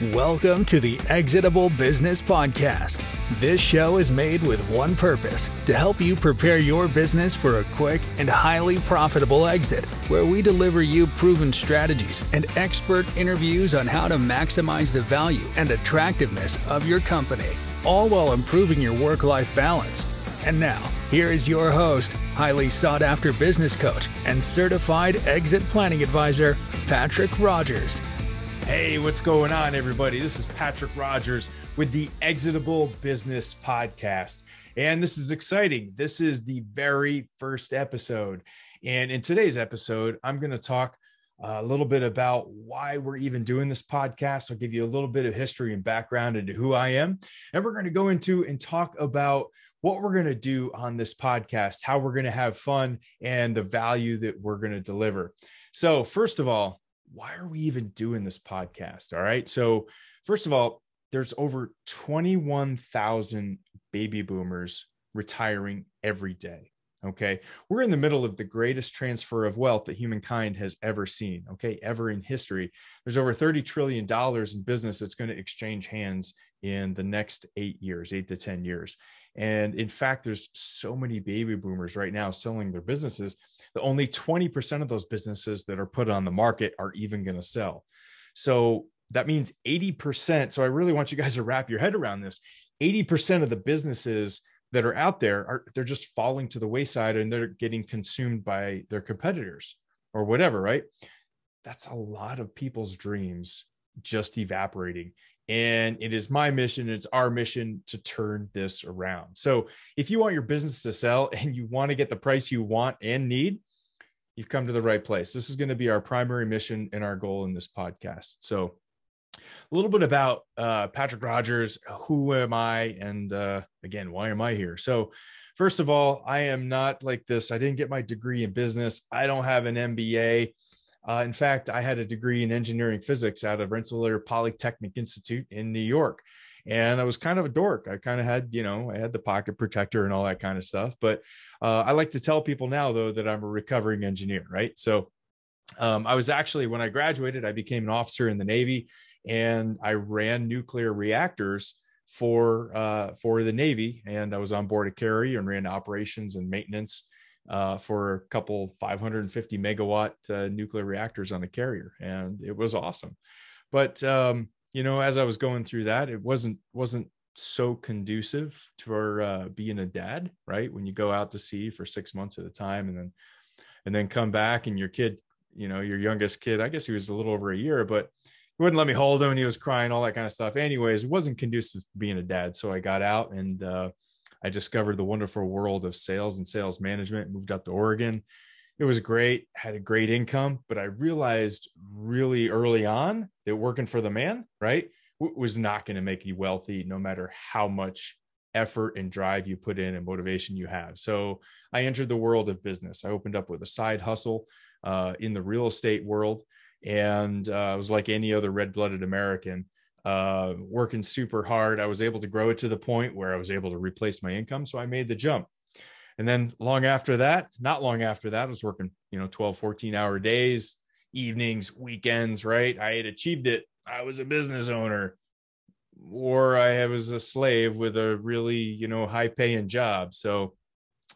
Welcome to the Exitable Business Podcast. This show is made with one purpose to help you prepare your business for a quick and highly profitable exit, where we deliver you proven strategies and expert interviews on how to maximize the value and attractiveness of your company, all while improving your work life balance. And now, here is your host, highly sought after business coach and certified exit planning advisor, Patrick Rogers. Hey, what's going on, everybody? This is Patrick Rogers with the Exitable Business Podcast. And this is exciting. This is the very first episode. And in today's episode, I'm going to talk a little bit about why we're even doing this podcast. I'll give you a little bit of history and background into who I am. And we're going to go into and talk about what we're going to do on this podcast, how we're going to have fun, and the value that we're going to deliver. So, first of all, why are we even doing this podcast? All right. So, first of all, there's over 21,000 baby boomers retiring every day. Okay. We're in the middle of the greatest transfer of wealth that humankind has ever seen. Okay. Ever in history. There's over $30 trillion in business that's going to exchange hands in the next eight years, eight to 10 years. And in fact, there's so many baby boomers right now selling their businesses that only 20% of those businesses that are put on the market are even going to sell. So that means 80%. So I really want you guys to wrap your head around this. 80% of the businesses that are out there are they're just falling to the wayside and they're getting consumed by their competitors or whatever, right? That's a lot of people's dreams just evaporating. And it is my mission, it's our mission to turn this around. So if you want your business to sell and you want to get the price you want and need, you've come to the right place. This is going to be our primary mission and our goal in this podcast. So a little bit about uh, Patrick Rogers. Who am I? And uh, again, why am I here? So, first of all, I am not like this. I didn't get my degree in business. I don't have an MBA. Uh, in fact, I had a degree in engineering physics out of Rensselaer Polytechnic Institute in New York. And I was kind of a dork. I kind of had, you know, I had the pocket protector and all that kind of stuff. But uh, I like to tell people now, though, that I'm a recovering engineer, right? So um, I was actually, when I graduated, I became an officer in the Navy and I ran nuclear reactors for uh, for the Navy. And I was on board a carrier and ran operations and maintenance uh, for a couple 550 megawatt uh, nuclear reactors on a carrier, and it was awesome. But um, you know, as I was going through that, it wasn't wasn't so conducive for uh, being a dad, right? When you go out to sea for six months at a time, and then and then come back, and your kid, you know, your youngest kid, I guess he was a little over a year, but he wouldn't let me hold him, and he was crying, all that kind of stuff. Anyways, it wasn't conducive to being a dad, so I got out and uh, I discovered the wonderful world of sales and sales management, moved up to Oregon. It was great, had a great income, but I realized really early on that working for the man, right, was not going to make you wealthy no matter how much effort and drive you put in and motivation you have. So I entered the world of business. I opened up with a side hustle uh, in the real estate world. And uh, I was like any other red blooded American uh, working super hard. I was able to grow it to the point where I was able to replace my income. So I made the jump. And then long after that, not long after that, I was working, you know, 12, 14 hour days, evenings, weekends, right? I had achieved it. I was a business owner or I was a slave with a really, you know, high paying job. So,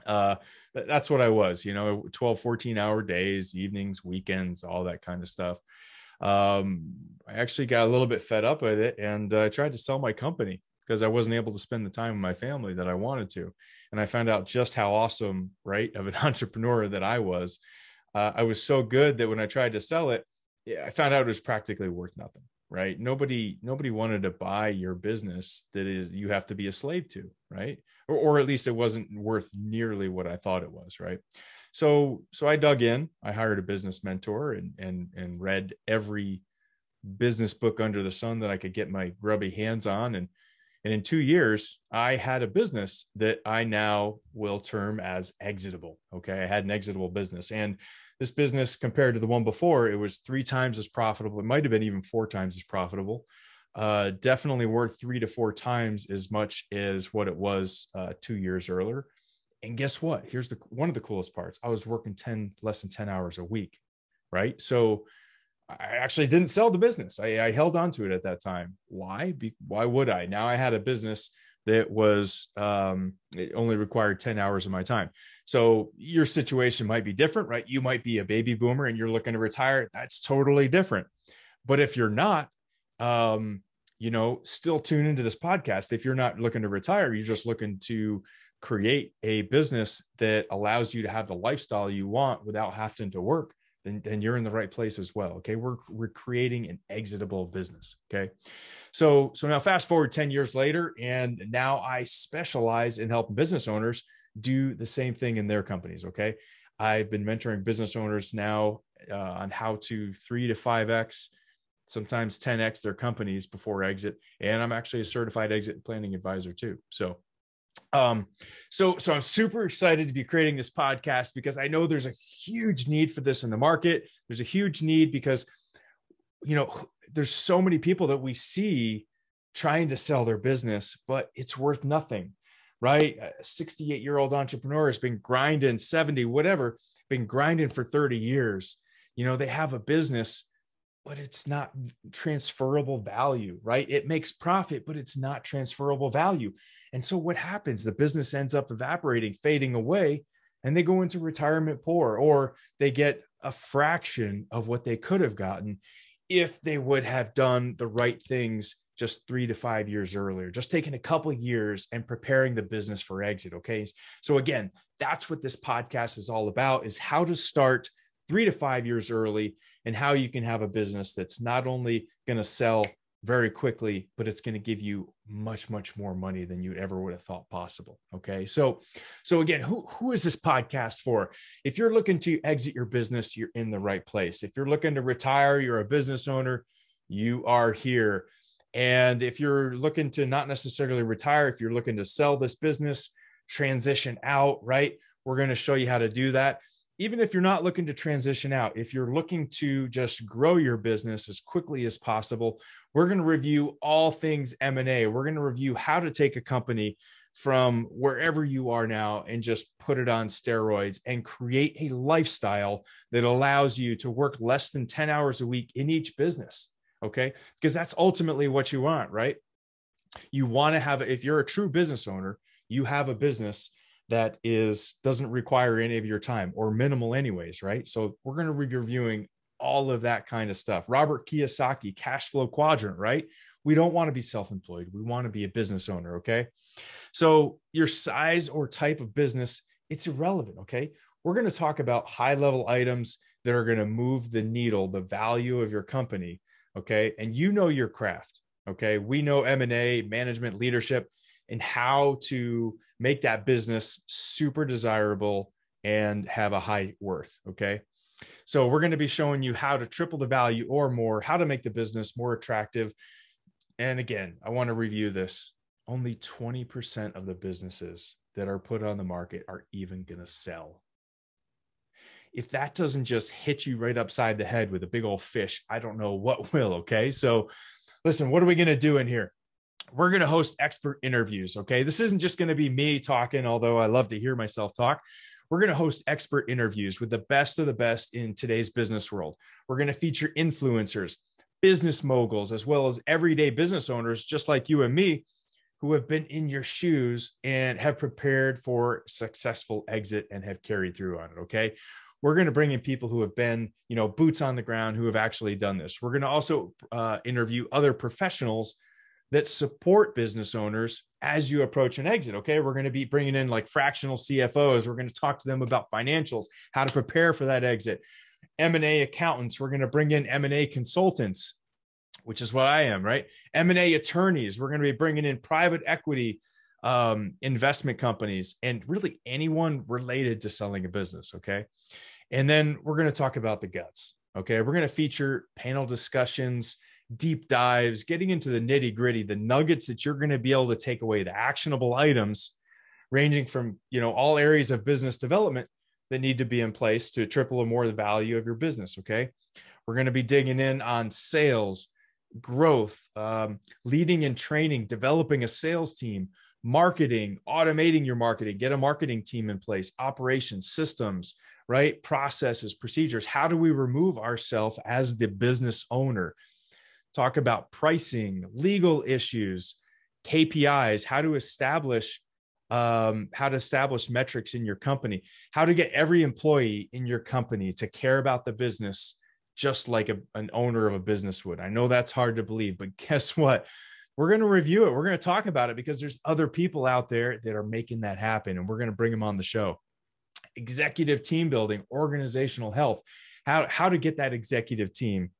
uh, that's what I was, you know, 12, 14 hour days, evenings, weekends, all that kind of stuff um, I actually got a little bit fed up with it and I uh, tried to sell my company because I wasn't able to spend the time with my family that I wanted to. And I found out just how awesome, right, of an entrepreneur that I was. Uh, I was so good that when I tried to sell it, I found out it was practically worth nothing. Right? Nobody, nobody wanted to buy your business that is you have to be a slave to, right? Or, or at least it wasn't worth nearly what I thought it was, right? so so i dug in i hired a business mentor and and and read every business book under the sun that i could get my grubby hands on and and in two years i had a business that i now will term as exitable okay i had an exitable business and this business compared to the one before it was three times as profitable it might have been even four times as profitable uh, definitely worth three to four times as much as what it was uh, two years earlier and guess what? Here's the one of the coolest parts. I was working 10 less than 10 hours a week, right? So I actually didn't sell the business. I, I held on to it at that time. Why? Be, why would I? Now I had a business that was um, it only required 10 hours of my time. So your situation might be different, right? You might be a baby boomer and you're looking to retire. That's totally different. But if you're not, um, you know, still tune into this podcast. If you're not looking to retire, you're just looking to create a business that allows you to have the lifestyle you want without having to work then, then you're in the right place as well. Okay. We're, we're creating an exitable business. Okay. So, so now fast forward 10 years later, and now I specialize in helping business owners do the same thing in their companies. Okay. I've been mentoring business owners now uh, on how to three to five X, sometimes 10X their companies before exit. And I'm actually a certified exit planning advisor too. So um so so i'm super excited to be creating this podcast because i know there's a huge need for this in the market. There's a huge need because you know there's so many people that we see trying to sell their business but it's worth nothing right? A 68 year old entrepreneur has been grinding 70 whatever been grinding for 30 years. You know they have a business but it's not transferable value right? It makes profit but it's not transferable value and so what happens? The business ends up evaporating, fading away, and they go into retirement poor, or they get a fraction of what they could have gotten if they would have done the right things just three to five years earlier, just taking a couple years and preparing the business for exit. Okay. So again, that's what this podcast is all about is how to start three to five years early and how you can have a business that's not only going to sell very quickly, but it's going to give you much, much more money than you ever would have thought possible. Okay. So, so again, who, who is this podcast for? If you're looking to exit your business, you're in the right place. If you're looking to retire, you're a business owner, you are here. And if you're looking to not necessarily retire, if you're looking to sell this business, transition out, right? We're going to show you how to do that even if you're not looking to transition out, if you're looking to just grow your business as quickly as possible, we're going to review all things M&A. We're going to review how to take a company from wherever you are now and just put it on steroids and create a lifestyle that allows you to work less than 10 hours a week in each business. Okay. Because that's ultimately what you want, right? You want to have, if you're a true business owner, you have a business that is doesn't require any of your time or minimal anyways right so we're going to be reviewing all of that kind of stuff. Robert kiyosaki cash flow quadrant right? We don't want to be self-employed. We want to be a business owner okay? So your size or type of business it's irrelevant okay? We're going to talk about high level items that are going to move the needle the value of your company okay? And you know your craft okay? We know m&a management leadership and how to make that business super desirable and have a high worth. Okay. So we're going to be showing you how to triple the value or more, how to make the business more attractive. And again, I want to review this. Only 20% of the businesses that are put on the market are even going to sell. If that doesn't just hit you right upside the head with a big old fish, I don't know what will. Okay. So listen, what are we going to do in here? we're going to host expert interviews. Okay. This isn't just going to be me talking, although I love to hear myself talk. We're going to host expert interviews with the best of the best in today's business world. We're going to feature influencers, business moguls, as well as everyday business owners, just like you and me, who have been in your shoes and have prepared for successful exit and have carried through on it. Okay. We're going to bring in people who have been, you know, boots on the ground, who have actually done this. We're going to also uh, interview other professionals that support business owners as you approach an exit. Okay. We're going to be bringing in like fractional CFOs. We're going to talk to them about financials, how to prepare for that exit. M&A accountants. We're going to bring in M&A consultants, which is what I am, right? M&A attorneys. We're going to be bringing in private equity um, investment companies and really anyone related to selling a business. Okay. And then we're going to talk about the guts. Okay. We're going to feature panel discussions, deep dives, getting into the nitty gritty, the nuggets that you're going to be able to take away, the actionable items ranging from, you know, all areas of business development that need to be in place to triple or more the value of your business. Okay. We're going to be digging in on sales, growth, um, leading and training, developing a sales team, marketing, automating your marketing, get a marketing team in place, operations, systems, right? Processes, procedures. How do we remove ourselves as the business owner? Talk about pricing, legal issues, KPIs, how to establish um, how to establish metrics in your company, how to get every employee in your company to care about the business just like a, an owner of a business would. I know that's hard to believe, but guess what? We're going to review it. We're going to talk about it because there's other people out there that are making that happen, and we're going to bring them on the show. Executive team building, organizational health, how, how to get that executive team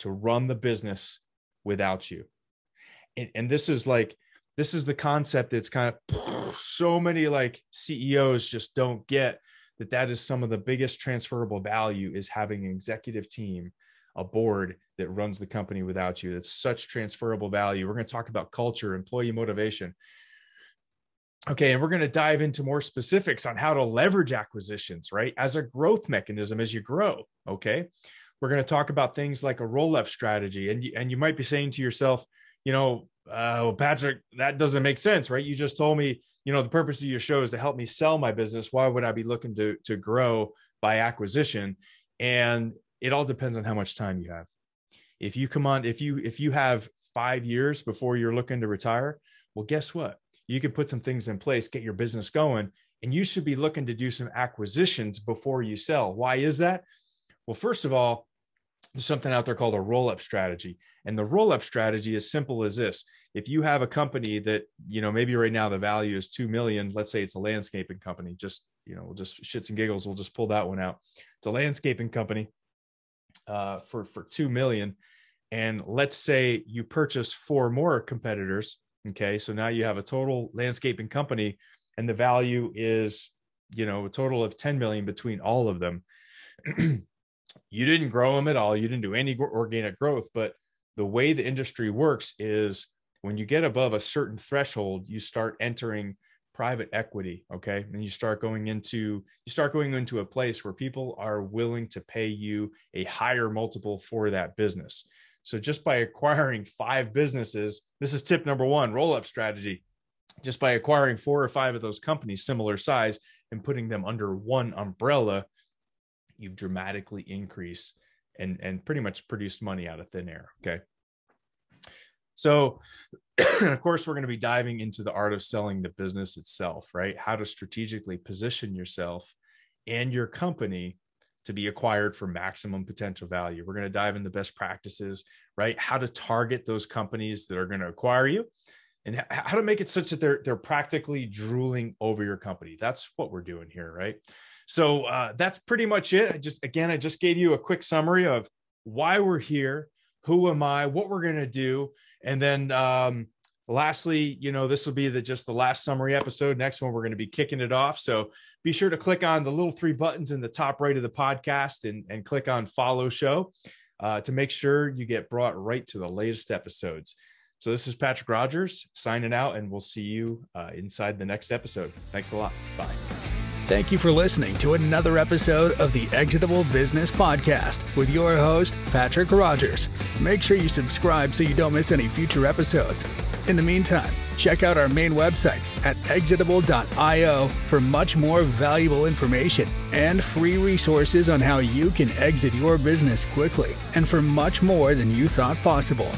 to run the business without you. And, and this is like, this is the concept that's kind of so many like CEOs just don't get that that is some of the biggest transferable value is having an executive team a board that runs the company without you. That's such transferable value. We're going to talk about culture employee motivation. Okay and we're going to dive into more specifics on how to leverage acquisitions right? As a growth mechanism as you grow okay we're going to talk about things like a roll-up strategy and and you might be saying to yourself you know uh, well, patrick that doesn't make sense right? You just told me you know the purpose of your show is to help me sell my business. Why would i be looking to to grow by acquisition? And it all depends on how much time you have. If you come on if you if you have five years before you're looking to retire well guess what? You can put some things in place get your business going and you should be looking to do some acquisitions before you sell. Why is that? Well first of all there's something out there called a roll up strategy. And the roll up strategy is simple as this. If you have a company that you know maybe right now the value is 2 million let's say it's a landscaping company just you know we'll just shits and giggles we'll just pull that one out. It's a landscaping company uh, for for 2 million. And let's say you purchase four more competitors okay? So now you have a total landscaping company and the value is you know a total of 10 million between all of them you didn't grow them at all. You didn't do any organic growth but the way the industry works is when you get above a certain threshold you start entering private equity okay? And you start going into you start going into a place where people are willing to pay you a higher multiple for that business. So just by acquiring five businesses this is tip number 1 roll up strategy. Just by acquiring four or five of those companies similar size and putting them under one umbrella you've dramatically increased and and pretty much produced money out of thin air okay so, of course, we're going to be diving into the art of selling the business itself, right? How to strategically position yourself and your company to be acquired for maximum potential value. We're going to dive into best practices, right? How to target those companies that are going to acquire you and how to make it such that they're they're practically drooling over your company. That's what we're doing here, right? So uh, that's pretty much it. I just again, I just gave you a quick summary of why we're here, who am I, what we're going to do, and then um, lastly, you know, this will be the just the last summary episode. Next one, we're going to be kicking it off. So be sure to click on the little three buttons in the top right of the podcast and, and click on follow show uh, to make sure you get brought right to the latest episodes. So this is Patrick Rogers signing out, and we'll see you uh, inside the next episode. Thanks a lot. Bye. Thank you for listening to another episode of the Exitable Business Podcast with your host, Patrick Rogers. Make sure you subscribe so you don't miss any future episodes. In the meantime, check out our main website at exitable.io for much more valuable information and free resources on how you can exit your business quickly and for much more than you thought possible.